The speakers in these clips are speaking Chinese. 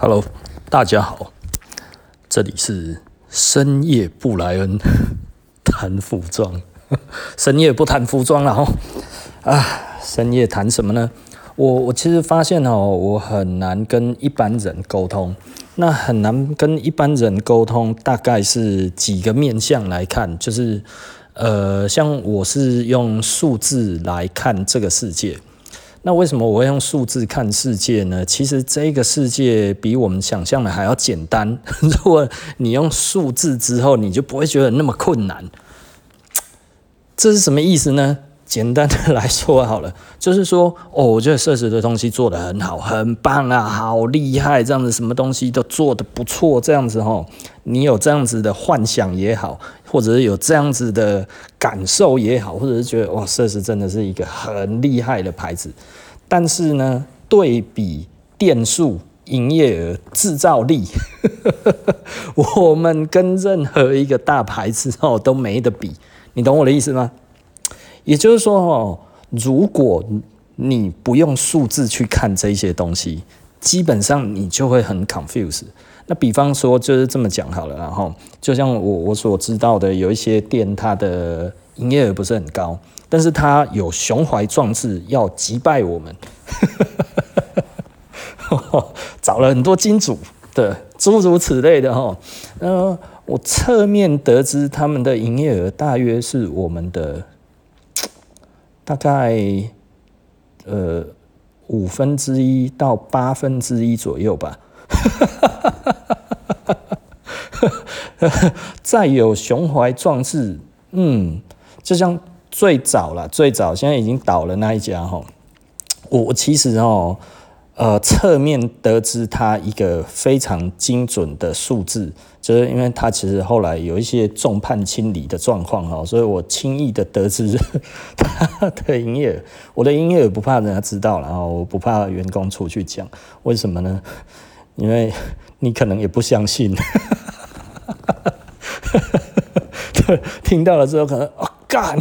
Hello，大家好，这里是深夜布莱恩 谈服装，深夜不谈服装了哦。啊，深夜谈什么呢？我我其实发现哦，我很难跟一般人沟通，那很难跟一般人沟通，大概是几个面向来看，就是呃，像我是用数字来看这个世界。那为什么我会用数字看世界呢？其实这个世界比我们想象的还要简单。如果你用数字之后，你就不会觉得那么困难。这是什么意思呢？简单的来说 好了，就是说，哦，我觉得设施的东西做得很好，很棒啊，好厉害，这样子什么东西都做得不错，这样子哦，你有这样子的幻想也好，或者是有这样子的感受也好，或者是觉得哇，设施真的是一个很厉害的牌子。但是呢，对比店数、营业额、制造力，我们跟任何一个大牌子哦都没得比，你懂我的意思吗？也就是说，哦，如果你不用数字去看这些东西，基本上你就会很 confuse。那比方说，就是这么讲好了，然后就像我我所知道的，有一些店它的营业额不是很高，但是它有胸怀壮志要击败我们，找了很多金主的诸如此类的哈。那，我侧面得知他们的营业额大约是我们的。大概呃五分之一到八分之一左右吧，再有雄怀壮志，嗯，就像最早了，最早现在已经倒了那一家哈，我其实哦。呃，侧面得知他一个非常精准的数字，就是因为他其实后来有一些众叛亲离的状况哈，所以我轻易的得知他的营业，我的营业额不怕人家知道，然后我不怕员工出去讲，为什么呢？因为你可能也不相信，对，听到了之后可能哦干。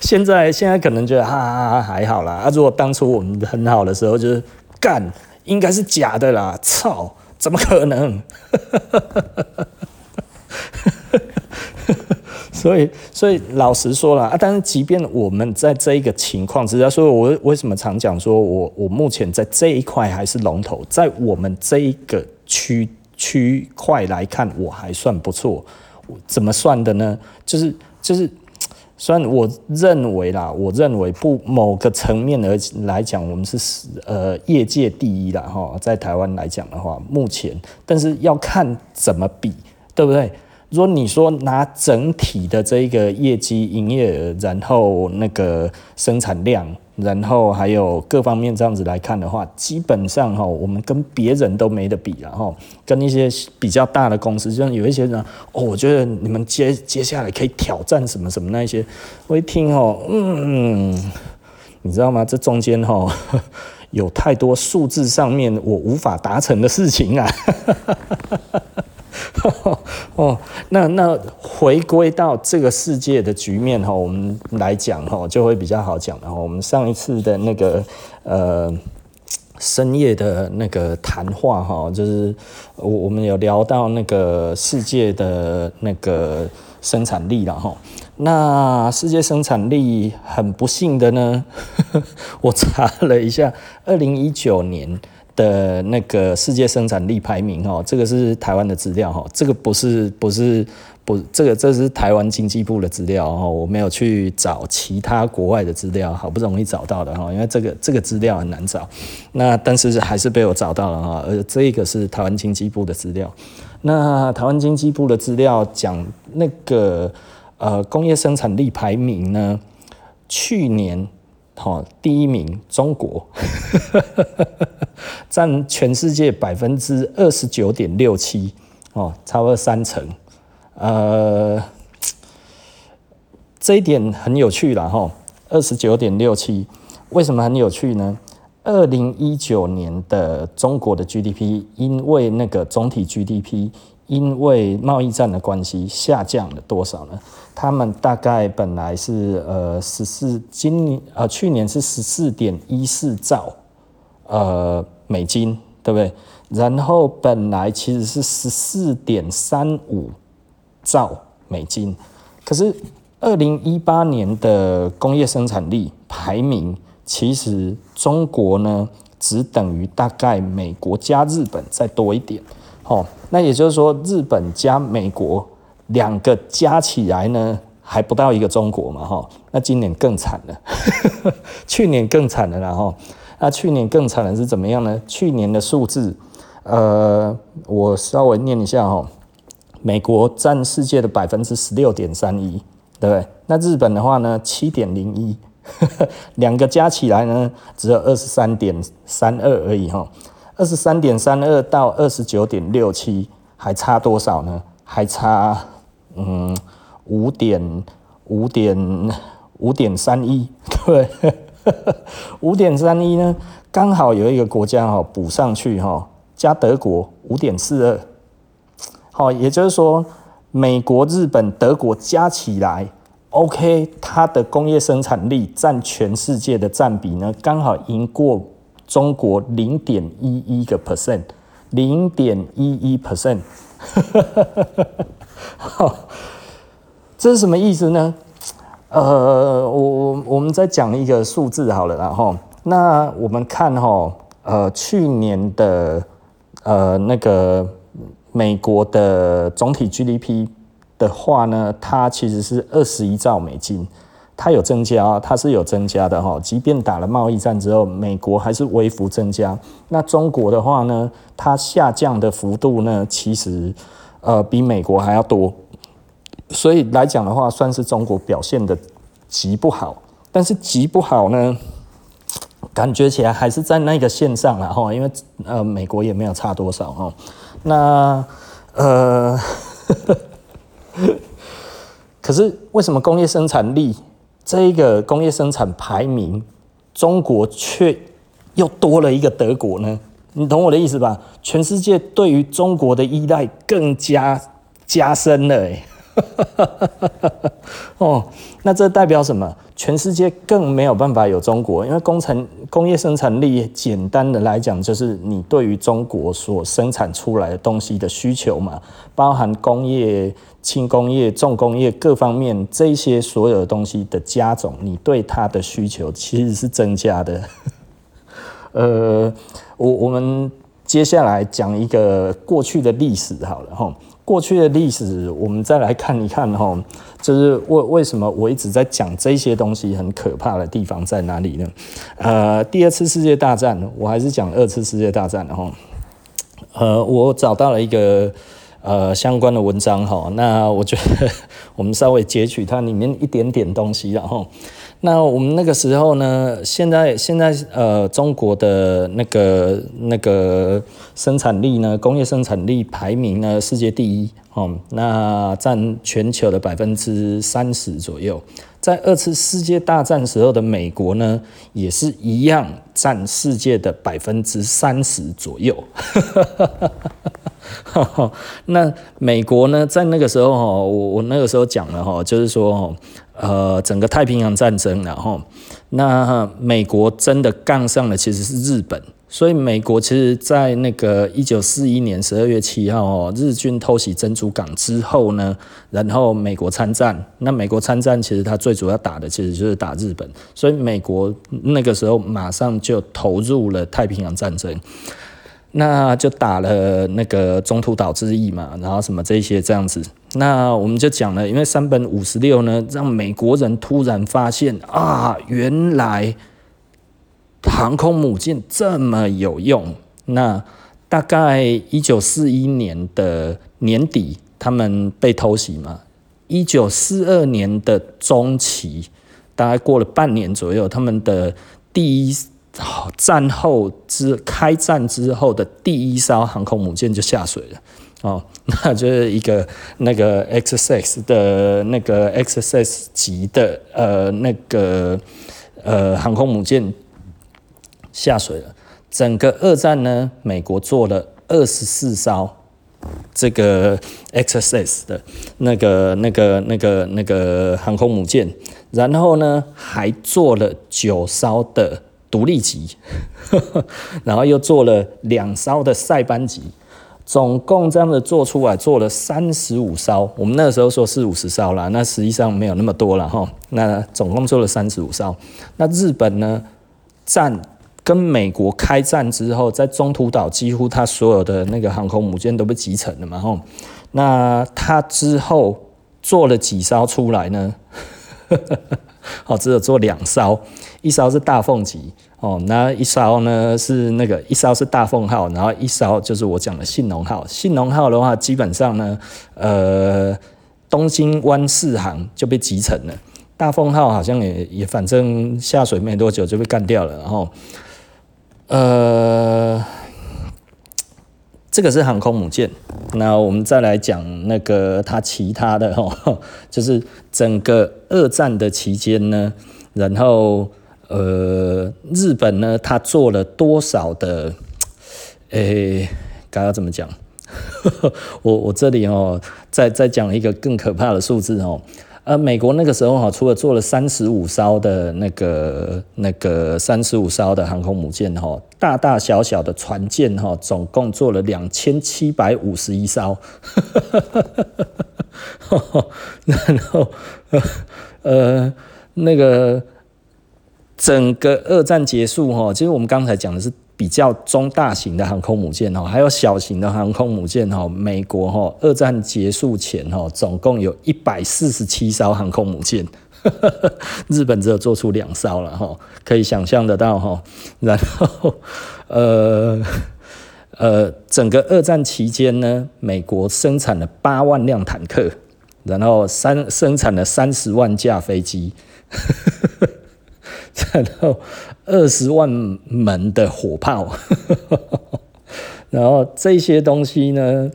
现在现在可能觉得哈哈哈还好啦，啊，如果当初我们很好的时候，就是干，应该是假的啦，操，怎么可能？所以所以老实说了啊，但是即便我们在这一个情况之下，所以我为什么常讲说我我目前在这一块还是龙头，在我们这一个区区块来看，我还算不错。怎么算的呢？就是就是。虽然我认为啦，我认为不某个层面而来讲，我们是呃业界第一啦哈，在台湾来讲的话，目前，但是要看怎么比，对不对？如果你说拿整体的这一个业绩、营业额，然后那个生产量。然后还有各方面这样子来看的话，基本上哈，我们跟别人都没得比，然后跟一些比较大的公司，就像有一些人哦，我觉得你们接接下来可以挑战什么什么那些，我一听哦，嗯，你知道吗？这中间哈 有太多数字上面我无法达成的事情啊。哦，那那回归到这个世界的局面哈，我们来讲哈，就会比较好讲了哈。我们上一次的那个呃深夜的那个谈话哈，就是我我们有聊到那个世界的那个生产力了哈。那世界生产力很不幸的呢，我查了一下，二零一九年。的那个世界生产力排名哦，这个是台湾的资料哈，这个不是不是不，这个这是台湾经济部的资料哈，我没有去找其他国外的资料，好不容易找到的哈，因为这个这个资料很难找，那但是还是被我找到了哈，而这个是台湾经济部的资料，那台湾经济部的资料讲那个呃工业生产力排名呢，去年。好，第一名中国，占全世界百分之二十九点六七，哦，差不多三成。呃，这一点很有趣了哈，二十九点六七，为什么很有趣呢？二零一九年的中国的 GDP，因为那个总体 GDP。因为贸易战的关系下降了多少呢？他们大概本来是呃十四，今年呃去年是十四点一四兆呃美金对不对？然后本来其实是十四点三五兆美金，可是二零一八年的工业生产力排名，其实中国呢只等于大概美国加日本再多一点。哦，那也就是说，日本加美国两个加起来呢，还不到一个中国嘛，哈。那今年更惨了，去年更惨了，然后，那去年更惨的是怎么样呢？去年的数字，呃，我稍微念一下哈。美国占世界的百分之十六点三一，对不对？那日本的话呢，七点零一，两个加起来呢，只有二十三点三二而已，哈。二十三点三二到二十九点六七，还差多少呢？还差嗯五点五点五点三一，对，五点三一呢，刚好有一个国家哈补上去哈，加德国五点四二，好，也就是说美国、日本、德国加起来，OK，它的工业生产力占全世界的占比呢，刚好赢过。中国零点一一个 percent，零点一一 percent，这是什么意思呢？呃，我我我们再讲一个数字好了，然后那我们看哈，呃，去年的呃那个美国的总体 GDP 的话呢，它其实是二十一兆美金。它有增加，它是有增加的哈。即便打了贸易战之后，美国还是微幅增加。那中国的话呢，它下降的幅度呢，其实呃比美国还要多。所以来讲的话，算是中国表现的极不好。但是极不好呢，感觉起来还是在那个线上了哈。因为呃美国也没有差多少哈。那呃，可是为什么工业生产力？这一个工业生产排名，中国却又多了一个德国呢？你懂我的意思吧？全世界对于中国的依赖更加加深了，哎，哦，那这代表什么？全世界更没有办法有中国，因为工程工业生产力简单的来讲，就是你对于中国所生产出来的东西的需求嘛，包含工业、轻工业、重工业各方面这些所有的东西的加总，你对它的需求其实是增加的。呃，我我们接下来讲一个过去的历史好了哈。过去的历史，我们再来看一看哈，就是为为什么我一直在讲这些东西很可怕的地方在哪里呢？呃，第二次世界大战，我还是讲二次世界大战的哈。呃，我找到了一个呃相关的文章哈，那我觉得 我们稍微截取它里面一点点东西然后。那我们那个时候呢？现在现在呃，中国的那个那个生产力呢，工业生产力排名呢，世界第一哦。那占全球的百分之三十左右。在二次世界大战时候的美国呢，也是一样占世界的百分之三十左右。那美国呢，在那个时候哈，我我那个时候讲了哈，就是说。呃，整个太平洋战争，然后那美国真的杠上了其实是日本，所以美国其实，在那个一九四一年十二月七号哦，日军偷袭珍珠港之后呢，然后美国参战，那美国参战其实它最主要打的其实就是打日本，所以美国那个时候马上就投入了太平洋战争。那就打了那个中途岛之役嘛，然后什么这些这样子。那我们就讲了，因为山本五十六呢，让美国人突然发现啊，原来航空母舰这么有用。那大概一九四一年的年底，他们被偷袭嘛。一九四二年的中期，大概过了半年左右，他们的第一。战后之开战之后的第一艘航空母舰就下水了，哦，那就是一个那个 XSS 的那个 XSS 级的呃那个呃航空母舰下水了。整个二战呢，美国做了二十四艘这个 XSS 的那个那个那个那个航空母舰，然后呢还做了九艘的。独立级，然后又做了两艘的塞班级，总共这样子做出来做了三十五艘。我们那个时候说是五十艘啦，那实际上没有那么多了哈。那总共做了三十五艘。那日本呢，战跟美国开战之后，在中途岛几乎他所有的那个航空母舰都被击沉了嘛哈。那他之后做了几艘出来呢？哦，只有做两艘，一艘是大凤级哦，那一艘呢是那个一艘是大凤号，然后一艘就是我讲的信浓号。信浓号的话，基本上呢，呃，东京湾四航就被击沉了。大凤号好像也也反正下水没多久就被干掉了，然后，呃。这个是航空母舰，那我们再来讲那个它其他的哈，就是整个二战的期间呢，然后呃，日本呢，它做了多少的，诶，该要怎么讲？我我这里哦，再再讲一个更可怕的数字哦。呃，美国那个时候哈，除了做了三十五艘的那个那个三十五艘的航空母舰哈，大大小小的船舰哈，总共做了两千七百五十一艘，然后 呃那个整个二战结束哈，其实我们刚才讲的是。比较中大型的航空母舰哦，还有小型的航空母舰哦。美国哈二战结束前哈，总共有一百四十七艘航空母舰，日本只有做出两艘了哈，可以想象得到哈。然后呃呃，整个二战期间呢，美国生产了八万辆坦克，然后三生产了三十万架飞机。然后二十万门的火炮，然后这些东西呢，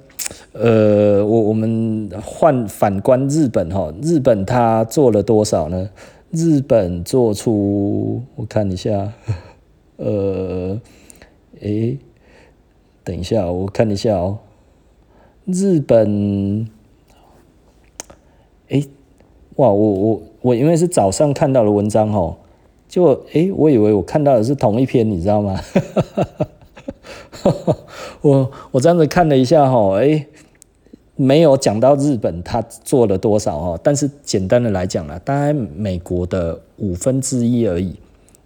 呃，我我们换反观日本哈，日本它做了多少呢？日本做出我看一下，呃，诶，等一下，我看一下哦，日本，诶，哇，我我我因为是早上看到的文章哦。就诶、我以为我看到的是同一篇，你知道吗？我我这样子看了一下哈，诶、没有讲到日本他做了多少哈，但是简单的来讲呢，大概美国的五分之一而已，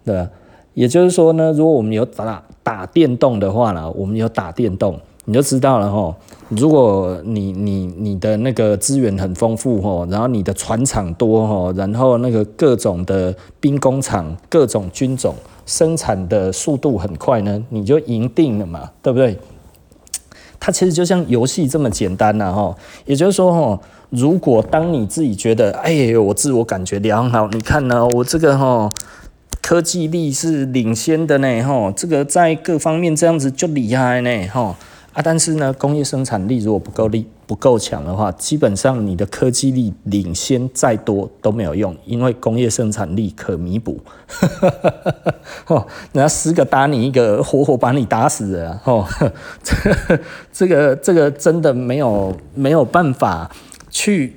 对吧？也就是说呢，如果我们有打打电动的话呢，我们有打电动。你就知道了哈，如果你你你的那个资源很丰富哈，然后你的船厂多哈，然后那个各种的兵工厂、各种军种生产的速度很快呢，你就赢定了嘛，对不对？它其实就像游戏这么简单呐哈。也就是说哈，如果当你自己觉得哎，我自我感觉良好，你看呢，我这个哈科技力是领先的呢哈，这个在各方面这样子就厉害呢哈。啊，但是呢，工业生产力如果不够力、不够强的话，基本上你的科技力领先再多都没有用，因为工业生产力可弥补。哦，人家十个打你一个，活活把你打死了。哦，这个这个真的没有没有办法去。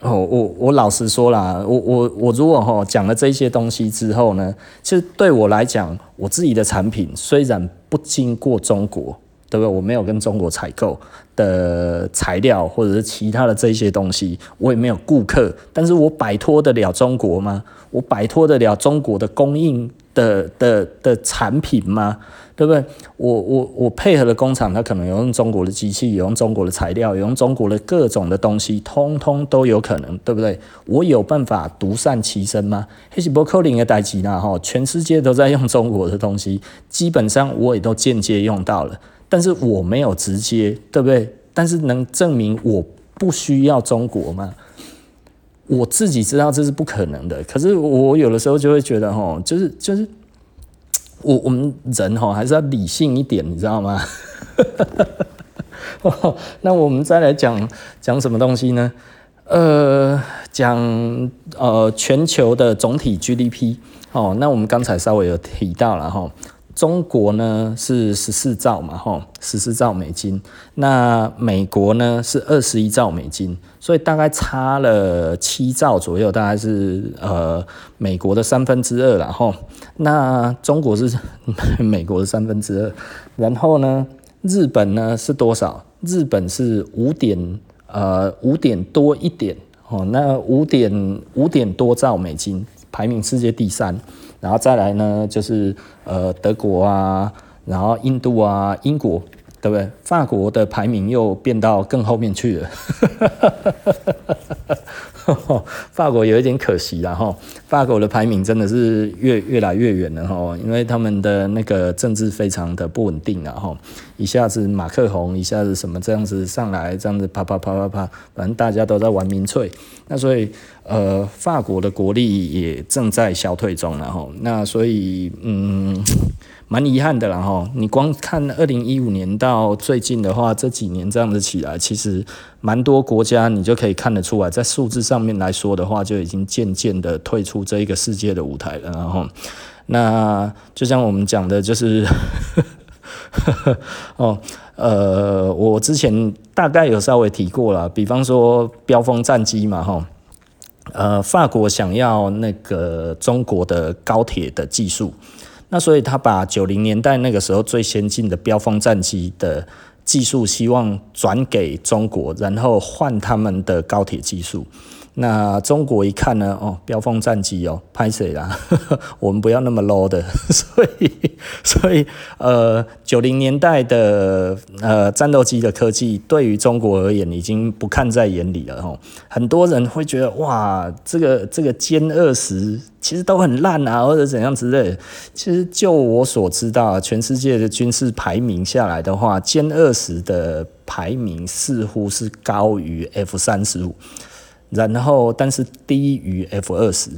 哦，我我老实说啦，我我我如果哈讲了这些东西之后呢，其实对我来讲，我自己的产品虽然不经过中国。对不对？我没有跟中国采购的材料，或者是其他的这些东西，我也没有顾客，但是我摆脱得了中国吗？我摆脱得了中国的供应的的的产品吗？对不对？我我我配合的工厂，它可能有用中国的机器，有用中国的材料，有用中国的各种的东西，通通都有可能，对不对？我有办法独善其身吗？还是不可能的代志啦，哈！全世界都在用中国的东西，基本上我也都间接用到了。但是我没有直接，对不对？但是能证明我不需要中国吗？我自己知道这是不可能的。可是我有的时候就会觉得，哦，就是就是，我我们人哈还是要理性一点，你知道吗？那我们再来讲讲什么东西呢？呃，讲呃全球的总体 GDP。哦，那我们刚才稍微有提到了哈。中国呢是十四兆嘛，吼，十四兆美金。那美国呢是二十一兆美金，所以大概差了七兆左右，大概是呃美国的三分之二了，吼。那中国是 美国的三分之二，然后呢，日本呢是多少？日本是五点呃五点多一点，哦，那五点五点多兆美金，排名世界第三。然后再来呢，就是呃德国啊，然后印度啊，英国，对不对？法国的排名又变到更后面去了。法国有一点可惜了哈，法国的排名真的是越越来越远了哈，因为他们的那个政治非常的不稳定了哈，一下子马克宏，一下子什么这样子上来，这样子啪啪啪啪啪，反正大家都在玩民粹，那所以呃，法国的国力也正在消退中了哈，那所以嗯。蛮遗憾的啦哈，你光看二零一五年到最近的话，这几年这样子起来，其实蛮多国家你就可以看得出来，在数字上面来说的话，就已经渐渐的退出这一个世界的舞台了。然后，那就像我们讲的，就是 哦，呃，我之前大概有稍微提过了，比方说飙风战机嘛，哈，呃，法国想要那个中国的高铁的技术。那所以他把九零年代那个时候最先进的标风战机的技术，希望转给中国，然后换他们的高铁技术。那中国一看呢，哦，标风战机哦，拍谁啦？我们不要那么 low 的，所以，所以，呃，九零年代的呃战斗机的科技，对于中国而言，已经不看在眼里了。吼，很多人会觉得，哇，这个这个歼二十其实都很烂啊，或者怎样之类的。其实就我所知道，全世界的军事排名下来的话，歼二十的排名似乎是高于 F 三十五。然后，但是低于 F 二十，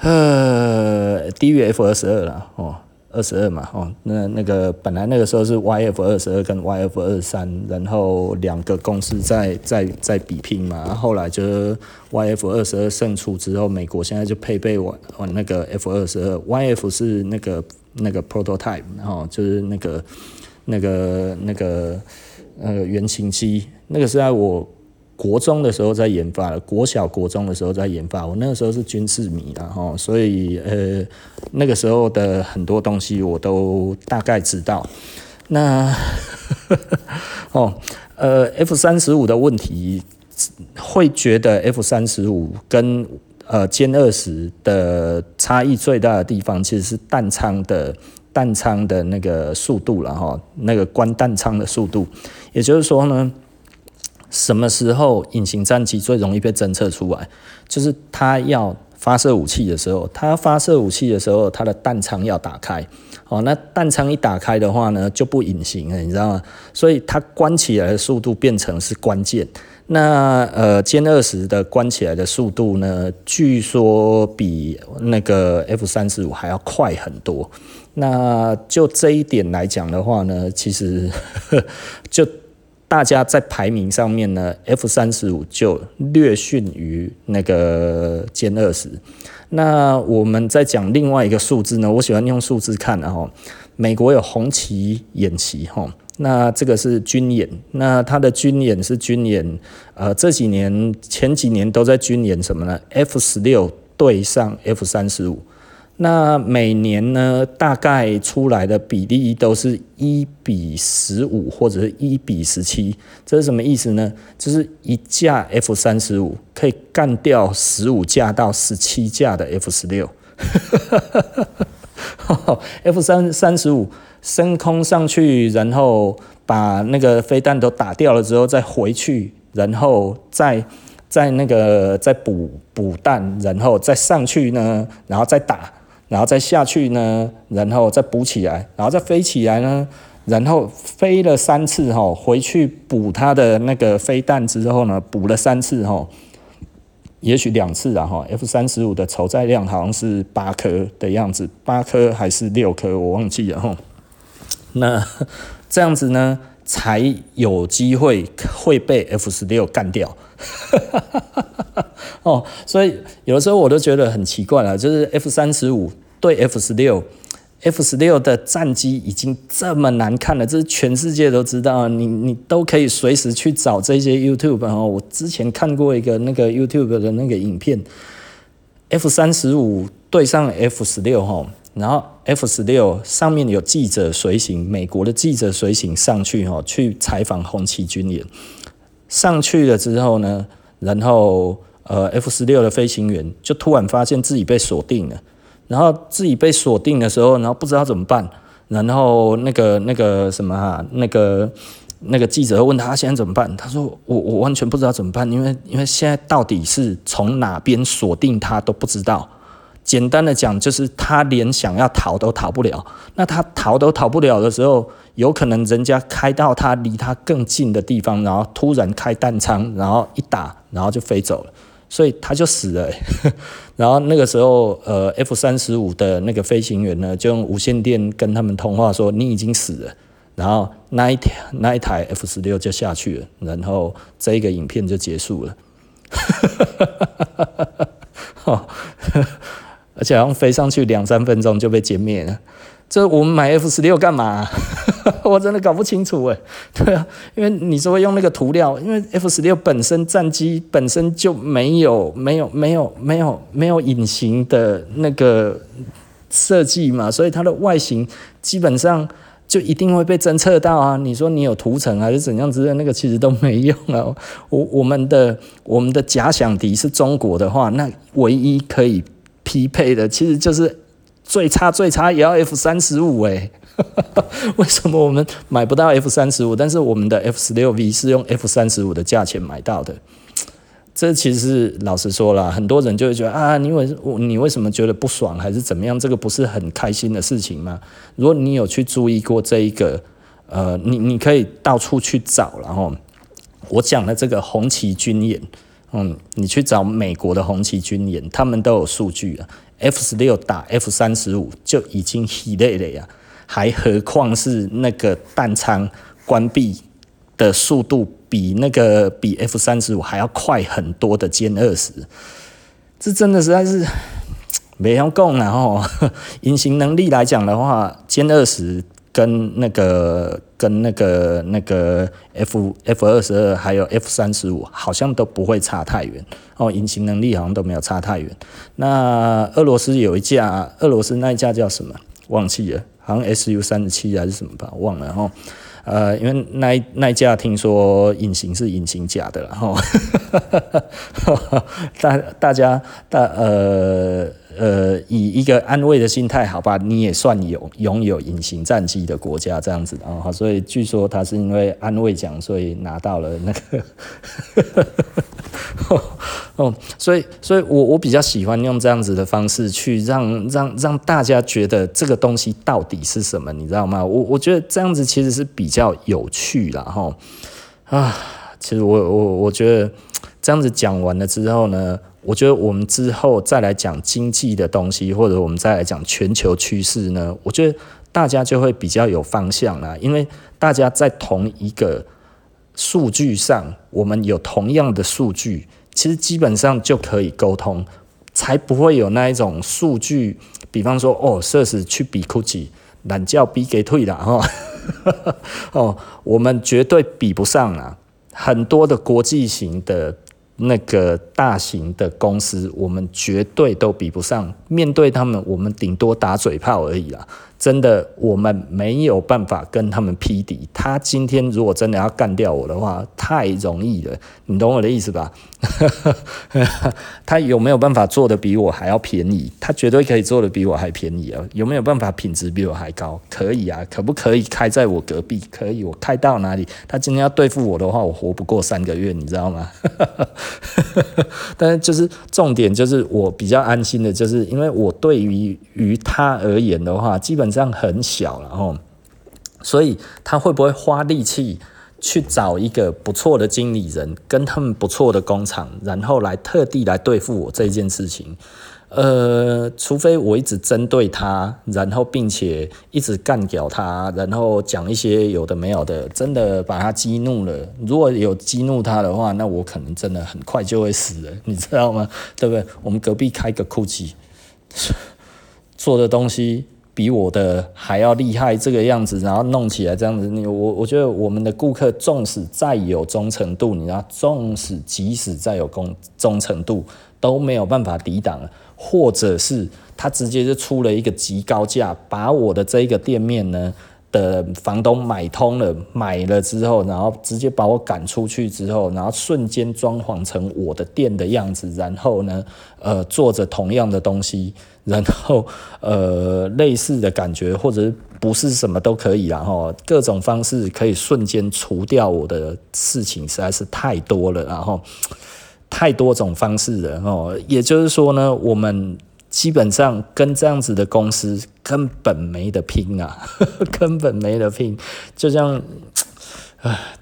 呃，低于 F 二十二了哦，二十二嘛哦，那那个本来那个时候是 YF 二十二跟 YF 二十三，然后两个公司在在在比拼嘛，后来就是 YF 二十二胜出之后，美国现在就配备完完那个 F 二十二，YF 是那个那个 prototype，然后就是那个那个那个呃原型机，那个是在我。国中的时候在研发了，国小、国中的时候在研发。我那个时候是军事迷啦，哈，所以呃，那个时候的很多东西我都大概知道。那哦，呃，F 三十五的问题，会觉得 F 三十五跟呃歼二十的差异最大的地方，其实是弹仓的弹仓的那个速度了哈，那个关弹仓的速度，也就是说呢。什么时候隐形战机最容易被侦测出来？就是它要发射武器的时候，它发射武器的时候，它的弹仓要打开。哦，那弹仓一打开的话呢，就不隐形了，你知道吗？所以它关起来的速度变成是关键。那呃，歼二十的关起来的速度呢，据说比那个 F 三十五还要快很多。那就这一点来讲的话呢，其实呵 就。大家在排名上面呢，F 三十五就略逊于那个歼二十。那我们再讲另外一个数字呢，我喜欢用数字看的哈。美国有红旗演习哈，那这个是军演，那它的军演是军演，呃，这几年前几年都在军演什么呢？F 十六对上 F 三十五。那每年呢，大概出来的比例都是一比十五或者是一比十七，这是什么意思呢？就是一架 F 三十五可以干掉十五架到十七架的 F 十六。F 三三十五升空上去，然后把那个飞弹都打掉了之后再回去，然后再再那个再补补弹，然后再上去呢，然后再打。然后再下去呢，然后再补起来，然后再飞起来呢，然后飞了三次哈，回去补它的那个飞弹之后呢，补了三次哈，也许两次啊哈。F 三十五的筹载量好像是八颗的样子，八颗还是六颗，我忘记了哈。那这样子呢，才有机会会被 F 十六干掉。哦，所以有的时候我都觉得很奇怪了，就是 F 三十五对 F 十六 F 十六的战机已经这么难看了，这是全世界都知道，你你都可以随时去找这些 YouTube 哦。我之前看过一个那个 YouTube 的那个影片，F 三十五对上 F 十六哈，然后 F 十六上面有记者随行，美国的记者随行上去哈，去采访红旗军演，上去了之后呢，然后呃 F 十六的飞行员就突然发现自己被锁定了。然后自己被锁定的时候，然后不知道怎么办，然后那个那个什么啊，那个那个记者问他现在怎么办？他说我我完全不知道怎么办，因为因为现在到底是从哪边锁定他都不知道。简单的讲，就是他连想要逃都逃不了。那他逃都逃不了的时候，有可能人家开到他离他更近的地方，然后突然开弹仓，然后一打，然后就飞走了。所以他就死了，然后那个时候，呃，F 三十五的那个飞行员呢，就用无线电跟他们通话说：“你已经死了。”然后那一台那一台 F 十六就下去了，然后这一个影片就结束了。而且好像飞上去两三分钟就被歼灭了。这我们买 F 十六干嘛？我真的搞不清楚哎。对啊，因为你说用那个涂料，因为 F 十六本身战机本身就没有没有没有没有没有隐形的那个设计嘛，所以它的外形基本上就一定会被侦测到啊。你说你有涂层还是怎样子的，那个其实都没用啊。我我们的我们的假想敌是中国的话，那唯一可以匹配的其实就是。最差最差也要 F 三十五哎，为什么我们买不到 F 三十五？但是我们的 F 十六 V 是用 F 三十五的价钱买到的。这其实老实说啦，很多人就会觉得啊，你为我你为什么觉得不爽还是怎么样？这个不是很开心的事情吗？如果你有去注意过这一个，呃，你你可以到处去找，然后我讲的这个红旗军演，嗯，你去找美国的红旗军演，他们都有数据啊。F 十六打 F 三十五就已经很累了呀，还何况是那个弹仓关闭的速度比那个比 F 三十五还要快很多的歼二十，这真的实在是 没用讲。然 后隐形能力来讲的话，歼二十。跟那个跟那个那个 F F 二十二还有 F 三十五好像都不会差太远哦，隐形能力好像都没有差太远。那俄罗斯有一架，俄罗斯那一架叫什么？忘记了，好像 S U 三十七还是什么吧，忘了。然后呃，因为那那一架听说隐形是隐形假的，然后 大大家大呃。呃，以一个安慰的心态，好吧，你也算有拥有隐形战机的国家这样子啊，好，所以据说他是因为安慰奖，所以拿到了那个，哦，所以，所以我我比较喜欢用这样子的方式去让让让大家觉得这个东西到底是什么，你知道吗？我我觉得这样子其实是比较有趣啦。哈，啊，其实我我我觉得这样子讲完了之后呢。我觉得我们之后再来讲经济的东西，或者我们再来讲全球趋势呢，我觉得大家就会比较有方向啦，因为大家在同一个数据上，我们有同样的数据，其实基本上就可以沟通，才不会有那一种数据，比方说哦，设施去比 Gucci，懒觉比给退了哈，哦，我们绝对比不上啊，很多的国际型的。那个大型的公司，我们绝对都比不上。面对他们，我们顶多打嘴炮而已啦。真的，我们没有办法跟他们匹敌。他今天如果真的要干掉我的话，太容易了，你懂我的意思吧？他有没有办法做得比我还要便宜？他绝对可以做得比我还便宜啊！有没有办法品质比我还高？可以啊，可不可以开在我隔壁？可以，我开到哪里？他今天要对付我的话，我活不过三个月，你知道吗？但是就是重点就是我比较安心的，就是因为我对于于他而言的话，基本。本上很小，然后，所以他会不会花力气去找一个不错的经理人，跟他们不错的工厂，然后来特地来对付我这件事情？呃，除非我一直针对他，然后并且一直干掉他，然后讲一些有的没有的，真的把他激怒了。如果有激怒他的话，那我可能真的很快就会死了，你知道吗？对不对？我们隔壁开个 Gucci 做的东西。比我的还要厉害这个样子，然后弄起来这样子，你我我觉得我们的顾客纵使再有忠诚度，你知道，纵使即使再有忠忠诚度都没有办法抵挡，或者是他直接就出了一个极高价，把我的这个店面呢的房东买通了，买了之后，然后直接把我赶出去之后，然后瞬间装潢成我的店的样子，然后呢，呃，做着同样的东西。然后，呃，类似的感觉，或者不是什么都可以，然后各种方式可以瞬间除掉我的事情，实在是太多了，然后太多种方式了，哦，也就是说呢，我们基本上跟这样子的公司根本没得拼啊，呵 呵根本没得拼，就像。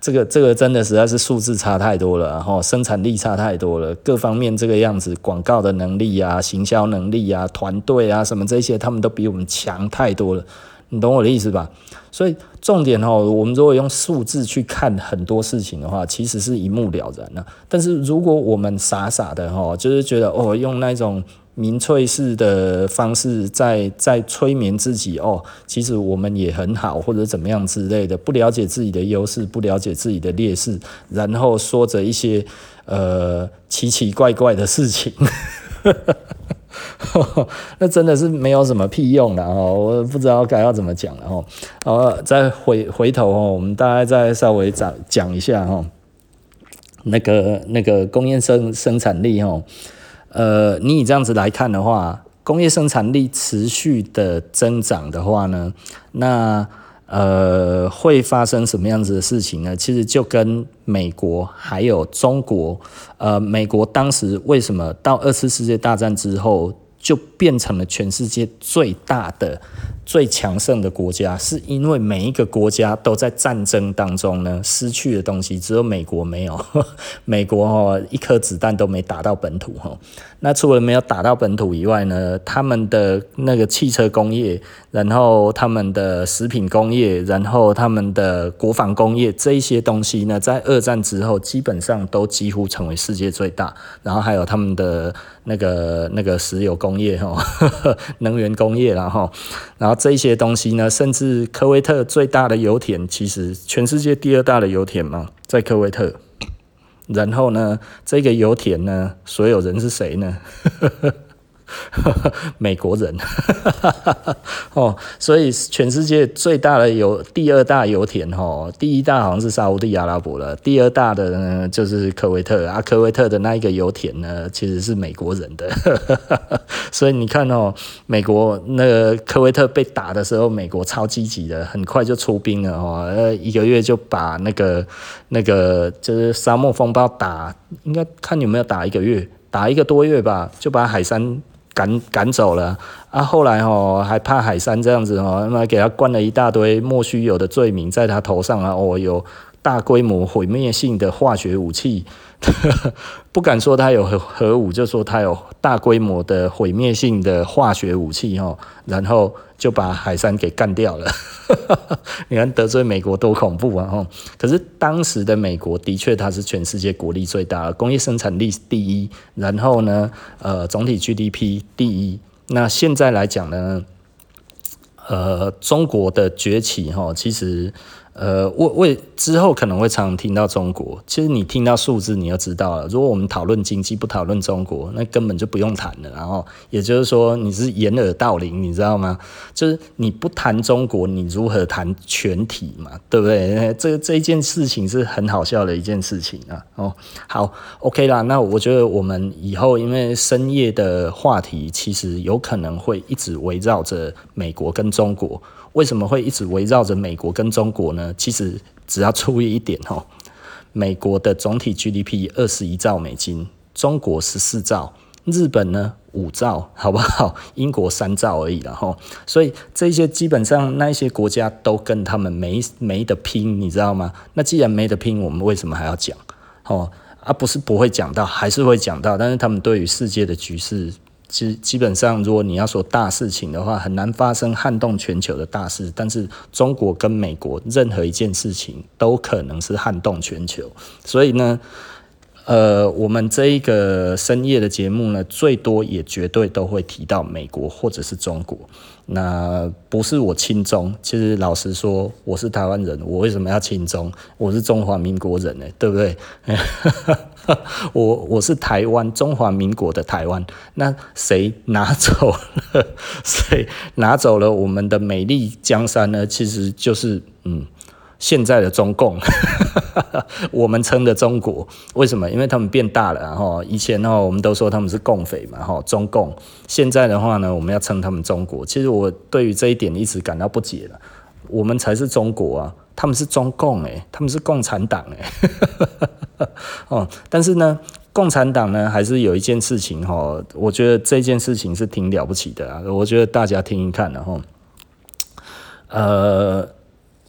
这个这个真的实在是数字差太多了，然后生产力差太多了，各方面这个样子，广告的能力啊，行销能力啊，团队啊，什么这些，他们都比我们强太多了，你懂我的意思吧？所以重点哦，我们如果用数字去看很多事情的话，其实是一目了然的。但是如果我们傻傻的哈，就是觉得哦，用那种。民粹式的方式在在催眠自己哦，其实我们也很好，或者怎么样之类的，不了解自己的优势，不了解自己的劣势，然后说着一些呃奇奇怪怪的事情，那真的是没有什么屁用的哦，我不知道该要怎么讲了哦。好，再回回头哦，我们大概再稍微讲讲一下哦，那个那个工业生生产力哦。呃，你以这样子来看的话，工业生产力持续的增长的话呢，那呃会发生什么样子的事情呢？其实就跟美国还有中国，呃，美国当时为什么到二次世界大战之后就变成了全世界最大的？最强盛的国家，是因为每一个国家都在战争当中呢，失去的东西只有美国没有。美国哦一颗子弹都没打到本土哈。那除了没有打到本土以外呢，他们的那个汽车工业，然后他们的食品工业，然后他们的国防工业这一些东西呢，在二战之后基本上都几乎成为世界最大。然后还有他们的那个那个石油工业哈，能源工业然后然后。这些东西呢，甚至科威特最大的油田，其实全世界第二大的油田嘛，在科威特。然后呢，这个油田呢，所有人是谁呢？美国人 哦，所以全世界最大的油，第二大油田哦，第一大好像是沙乌地阿拉伯了，第二大的呢就是科威特啊，科威特的那一个油田呢，其实是美国人的，所以你看哦，美国那个科威特被打的时候，美国超积极的，很快就出兵了哦，呃，一个月就把那个那个就是沙漠风暴打，应该看有没有打一个月，打一个多月吧，就把海山。赶赶走了啊！后来哦，还怕海山这样子哦，那么给他灌了一大堆莫须有的罪名在他头上啊！哦，有大规模毁灭性的化学武器，不敢说他有核核武，就说他有大规模的毁灭性的化学武器哦，然后就把海山给干掉了。你看得罪美国多恐怖啊！哈可是当时的美国的确它是全世界国力最大，工业生产力第一，然后呢，呃，总体 GDP 第一。那现在来讲呢，呃，中国的崛起哈，其实。呃，我我之后可能会常常听到中国。其实你听到数字，你就知道了。如果我们讨论经济，不讨论中国，那根本就不用谈了。然后，也就是说，你是掩耳盗铃，你知道吗？就是你不谈中国，你如何谈全体嘛？对不对？这这一件事情是很好笑的一件事情啊。哦，好，OK 啦。那我觉得我们以后因为深夜的话题，其实有可能会一直围绕着美国跟中国。为什么会一直围绕着美国跟中国呢？其实只要注意一点哦，美国的总体 GDP 二十一兆美金，中国十四兆，日本呢五兆，好不好？英国三兆而已了哈。所以这些基本上那些国家都跟他们没没得拼，你知道吗？那既然没得拼，我们为什么还要讲？哦，啊不是不会讲到，还是会讲到，但是他们对于世界的局势。其实基本上，如果你要说大事情的话，很难发生撼动全球的大事。但是中国跟美国任何一件事情都可能是撼动全球。所以呢，呃，我们这一个深夜的节目呢，最多也绝对都会提到美国或者是中国。那不是我亲中，其实老实说，我是台湾人，我为什么要亲中？我是中华民国人呢，对不对？我我是台湾中华民国的台湾，那谁拿走了？谁拿走了我们的美丽江山呢？其实就是嗯。现在的中共，我们称的中国，为什么？因为他们变大了，然后以前呢，我们都说他们是共匪嘛，哈，中共。现在的话呢，我们要称他们中国。其实我对于这一点一直感到不解了。我们才是中国啊，他们是中共诶，他们是共产党诶。哦，但是呢，共产党呢，还是有一件事情哈，我觉得这件事情是挺了不起的啊。我觉得大家听一看，然后，呃。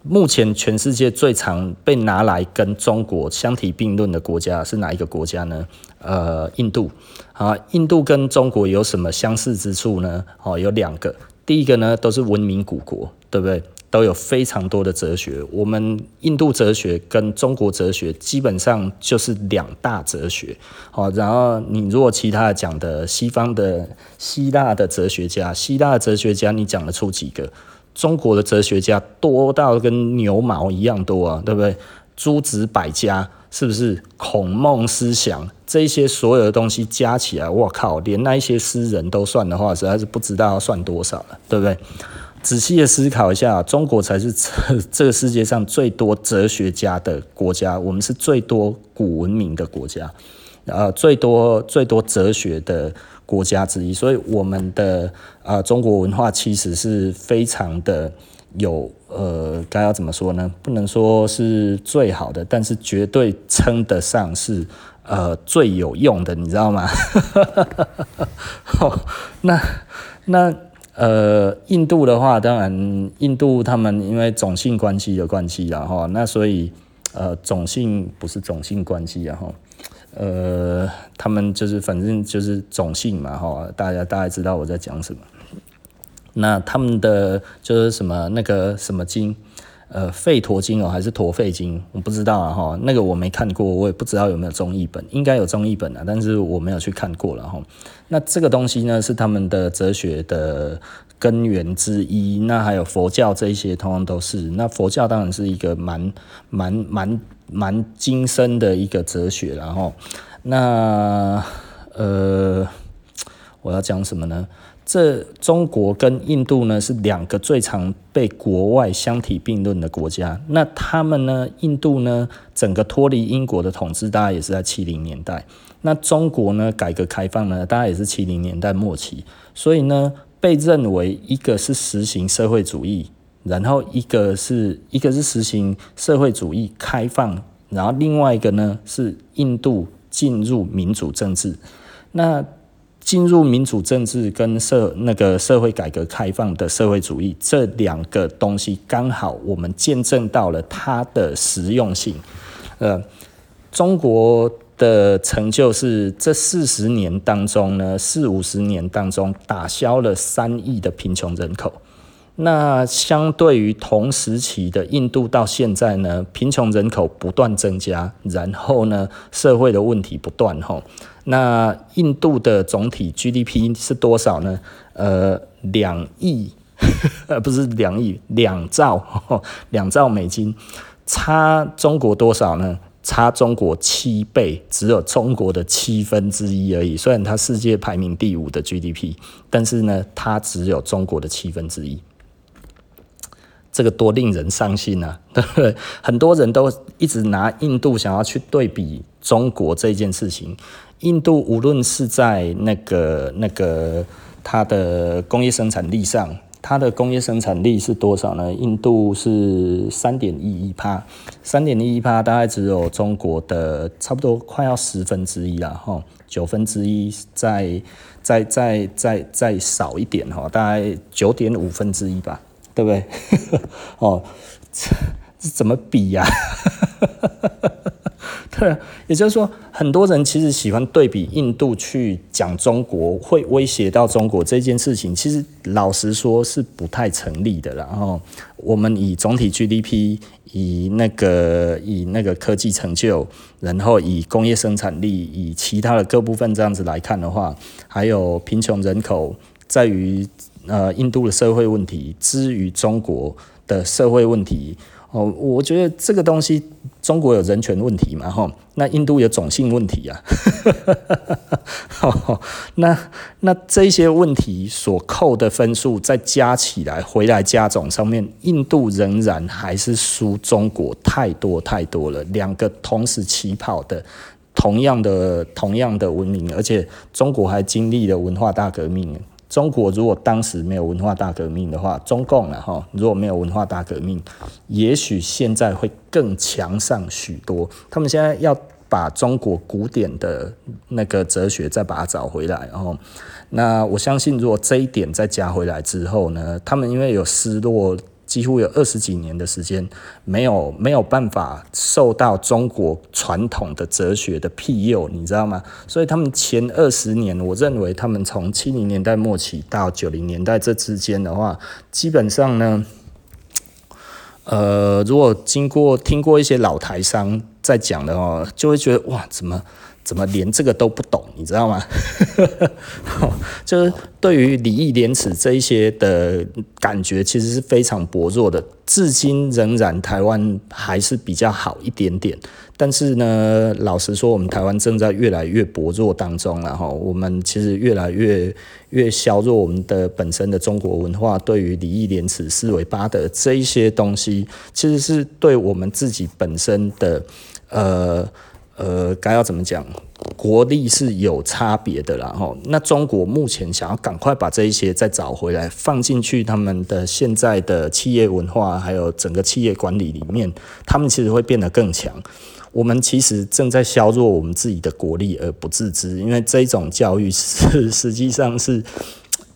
目前全世界最常被拿来跟中国相提并论的国家是哪一个国家呢？呃，印度。啊，印度跟中国有什么相似之处呢？哦，有两个。第一个呢，都是文明古国，对不对？都有非常多的哲学。我们印度哲学跟中国哲学基本上就是两大哲学。好，然后你如果其他的讲的西方的希腊的哲学家，希腊哲学家你讲得出几个？中国的哲学家多到跟牛毛一样多啊，对不对？诸子百家是不是？孔孟思想这些所有的东西加起来，我靠，连那一些诗人都算的话，实在是不知道要算多少了，对不对？仔细的思考一下，中国才是这 这个世界上最多哲学家的国家，我们是最多古文明的国家，呃，最多最多哲学的。国家之一，所以我们的啊、呃、中国文化其实是非常的有呃，该要怎么说呢？不能说是最好的，但是绝对称得上是呃最有用的，你知道吗？那那呃，印度的话，当然印度他们因为种姓关系的关系，然后那所以呃种姓不是种姓关系，然后。呃，他们就是反正就是种姓嘛，哈，大家大概知道我在讲什么。那他们的就是什么那个什么经，呃，吠陀经哦，还是陀吠经，我不知道啊，哈，那个我没看过，我也不知道有没有中译本，应该有中译本啊，但是我没有去看过了哈。那这个东西呢，是他们的哲学的根源之一。那还有佛教这一些，通通都是。那佛教当然是一个蛮蛮蛮。蛮精深的一个哲学，然后那呃，我要讲什么呢？这中国跟印度呢是两个最常被国外相提并论的国家。那他们呢，印度呢，整个脱离英国的统治，大概也是在七零年代。那中国呢，改革开放呢，大概也是七零年代末期。所以呢，被认为一个是实行社会主义。然后一个是一个是实行社会主义开放，然后另外一个呢是印度进入民主政治。那进入民主政治跟社那个社会改革开放的社会主义这两个东西，刚好我们见证到了它的实用性。呃，中国的成就是这四十年当中呢，四五十年当中打消了三亿的贫穷人口。那相对于同时期的印度到现在呢，贫穷人口不断增加，然后呢，社会的问题不断吼。那印度的总体 GDP 是多少呢？呃，两亿，呃，不是两亿，两兆，两兆美金，差中国多少呢？差中国七倍，只有中国的七分之一而已。虽然它世界排名第五的 GDP，但是呢，它只有中国的七分之一。这个多令人伤心啊！对不对？很多人都一直拿印度想要去对比中国这件事情。印度无论是在那个那个它的工业生产力上，它的工业生产力是多少呢？印度是三点一一趴，三点一一趴大概只有中国的差不多快要十分之一了哈，九分之一再再再再再少一点哈，大概九点五分之一吧。对不对？哦，这这怎么比呀？对啊，也就是说，很多人其实喜欢对比印度去讲中国，会威胁到中国这件事情，其实老实说是不太成立的。然后我们以总体 GDP，以那个以那个科技成就，然后以工业生产力，以其他的各部分这样子来看的话，还有贫穷人口，在于呃印度的社会问题，之于中国的社会问题。哦，我觉得这个东西，中国有人权问题嘛，吼，那印度有种姓问题啊，那那这些问题所扣的分数再加起来，回来加总上面，印度仍然还是输中国太多太多了。两个同时起跑的，同样的同样的文明，而且中国还经历了文化大革命。中国如果当时没有文化大革命的话，中共啊哈，如果没有文化大革命，也许现在会更强上许多。他们现在要把中国古典的那个哲学再把它找回来，然后，那我相信，如果这一点再加回来之后呢，他们因为有失落。几乎有二十几年的时间，没有没有办法受到中国传统的哲学的庇佑，你知道吗？所以他们前二十年，我认为他们从七零年代末期到九零年代这之间的话，基本上呢，呃，如果经过听过一些老台商在讲的话，就会觉得哇，怎么？怎么连这个都不懂，你知道吗？就是对于礼义廉耻这一些的感觉，其实是非常薄弱的。至今仍然台湾还是比较好一点点，但是呢，老实说，我们台湾正在越来越薄弱当中，然后我们其实越来越越削弱我们的本身的中国文化，对于礼义廉耻、四维八德这一些东西，其实是对我们自己本身的呃。呃，该要怎么讲？国力是有差别的啦，吼。那中国目前想要赶快把这一些再找回来，放进去他们的现在的企业文化，还有整个企业管理里面，他们其实会变得更强。我们其实正在削弱我们自己的国力而不自知，因为这种教育是实际上是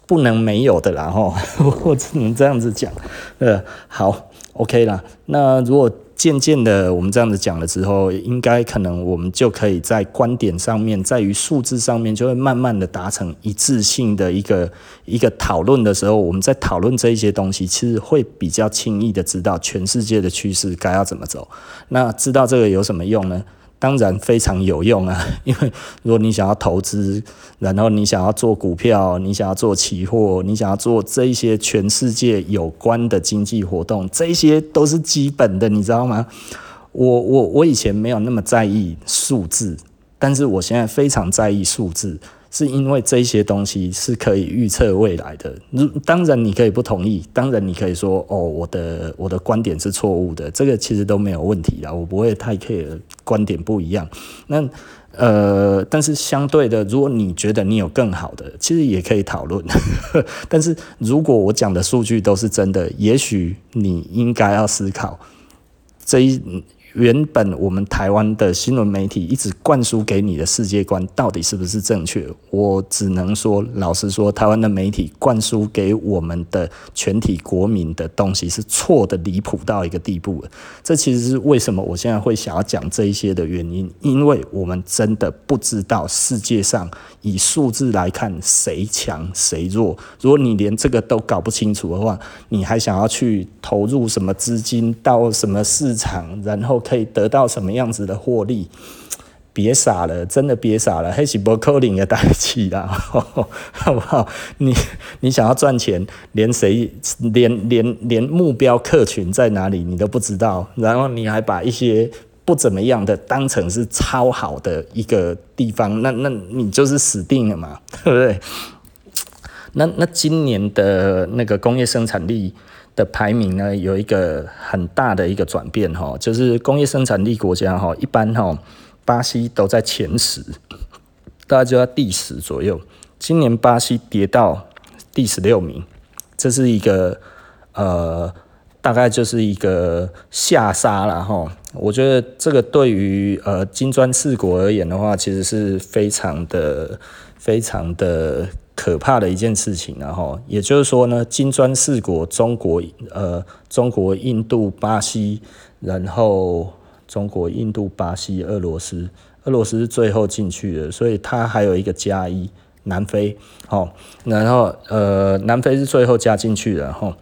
不能没有的啦，吼。我只能这样子讲。呃，好，OK 啦。那如果渐渐的，我们这样子讲了之后，应该可能我们就可以在观点上面，在于数字上面，就会慢慢的达成一致性的一个一个讨论的时候，我们在讨论这一些东西，其实会比较轻易的知道全世界的趋势该要怎么走。那知道这个有什么用呢？当然非常有用啊，因为如果你想要投资，然后你想要做股票，你想要做期货，你想要做这一些全世界有关的经济活动，这些都是基本的，你知道吗？我我我以前没有那么在意数字，但是我现在非常在意数字。是因为这些东西是可以预测未来的。如当然你可以不同意，当然你可以说哦，我的我的观点是错误的，这个其实都没有问题啦，我不会太 care 观点不一样。那呃，但是相对的，如果你觉得你有更好的，其实也可以讨论。但是如果我讲的数据都是真的，也许你应该要思考这一。原本我们台湾的新闻媒体一直灌输给你的世界观到底是不是正确？我只能说，老实说，台湾的媒体灌输给我们的全体国民的东西是错的离谱到一个地步了。这其实是为什么我现在会想要讲这一些的原因，因为我们真的不知道世界上以数字来看谁强谁弱。如果你连这个都搞不清楚的话，你还想要去投入什么资金到什么市场，然后可以得到什么样子的获利？别傻了，真的别傻了，还是不可能的代志啦，好不好？你你想要赚钱，连谁连连连目标客群在哪里你都不知道，然后你还把一些不怎么样的当成是超好的一个地方，那那你就是死定了嘛，对不对？那那今年的那个工业生产力。的排名呢，有一个很大的一个转变哈，就是工业生产力国家哈，一般哈巴西都在前十，大概就在第十左右。今年巴西跌到第十六名，这是一个呃，大概就是一个下杀了哈。我觉得这个对于呃金砖四国而言的话，其实是非常的非常的。可怕的一件事情，然后也就是说呢，金砖四国，中国、呃，中国、印度、巴西，然后中国、印度、巴西、俄罗斯，俄罗斯是最后进去的，所以它还有一个加一，南非，哦，然后呃，南非是最后加进去的，吼，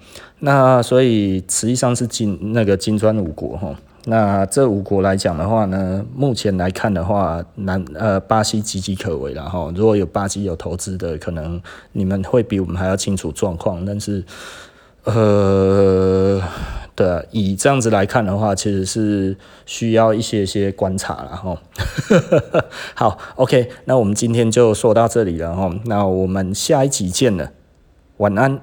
那所以实际上是金那个金砖五国，吼，那这五国来讲的话呢，目前来看的话，南呃巴西岌岌可危，然后如果有巴西有投资的，可能你们会比我们还要清楚状况，但是呃。对，以这样子来看的话，其实是需要一些些观察了哈。好，OK，那我们今天就说到这里了哈。那我们下一集见了，晚安。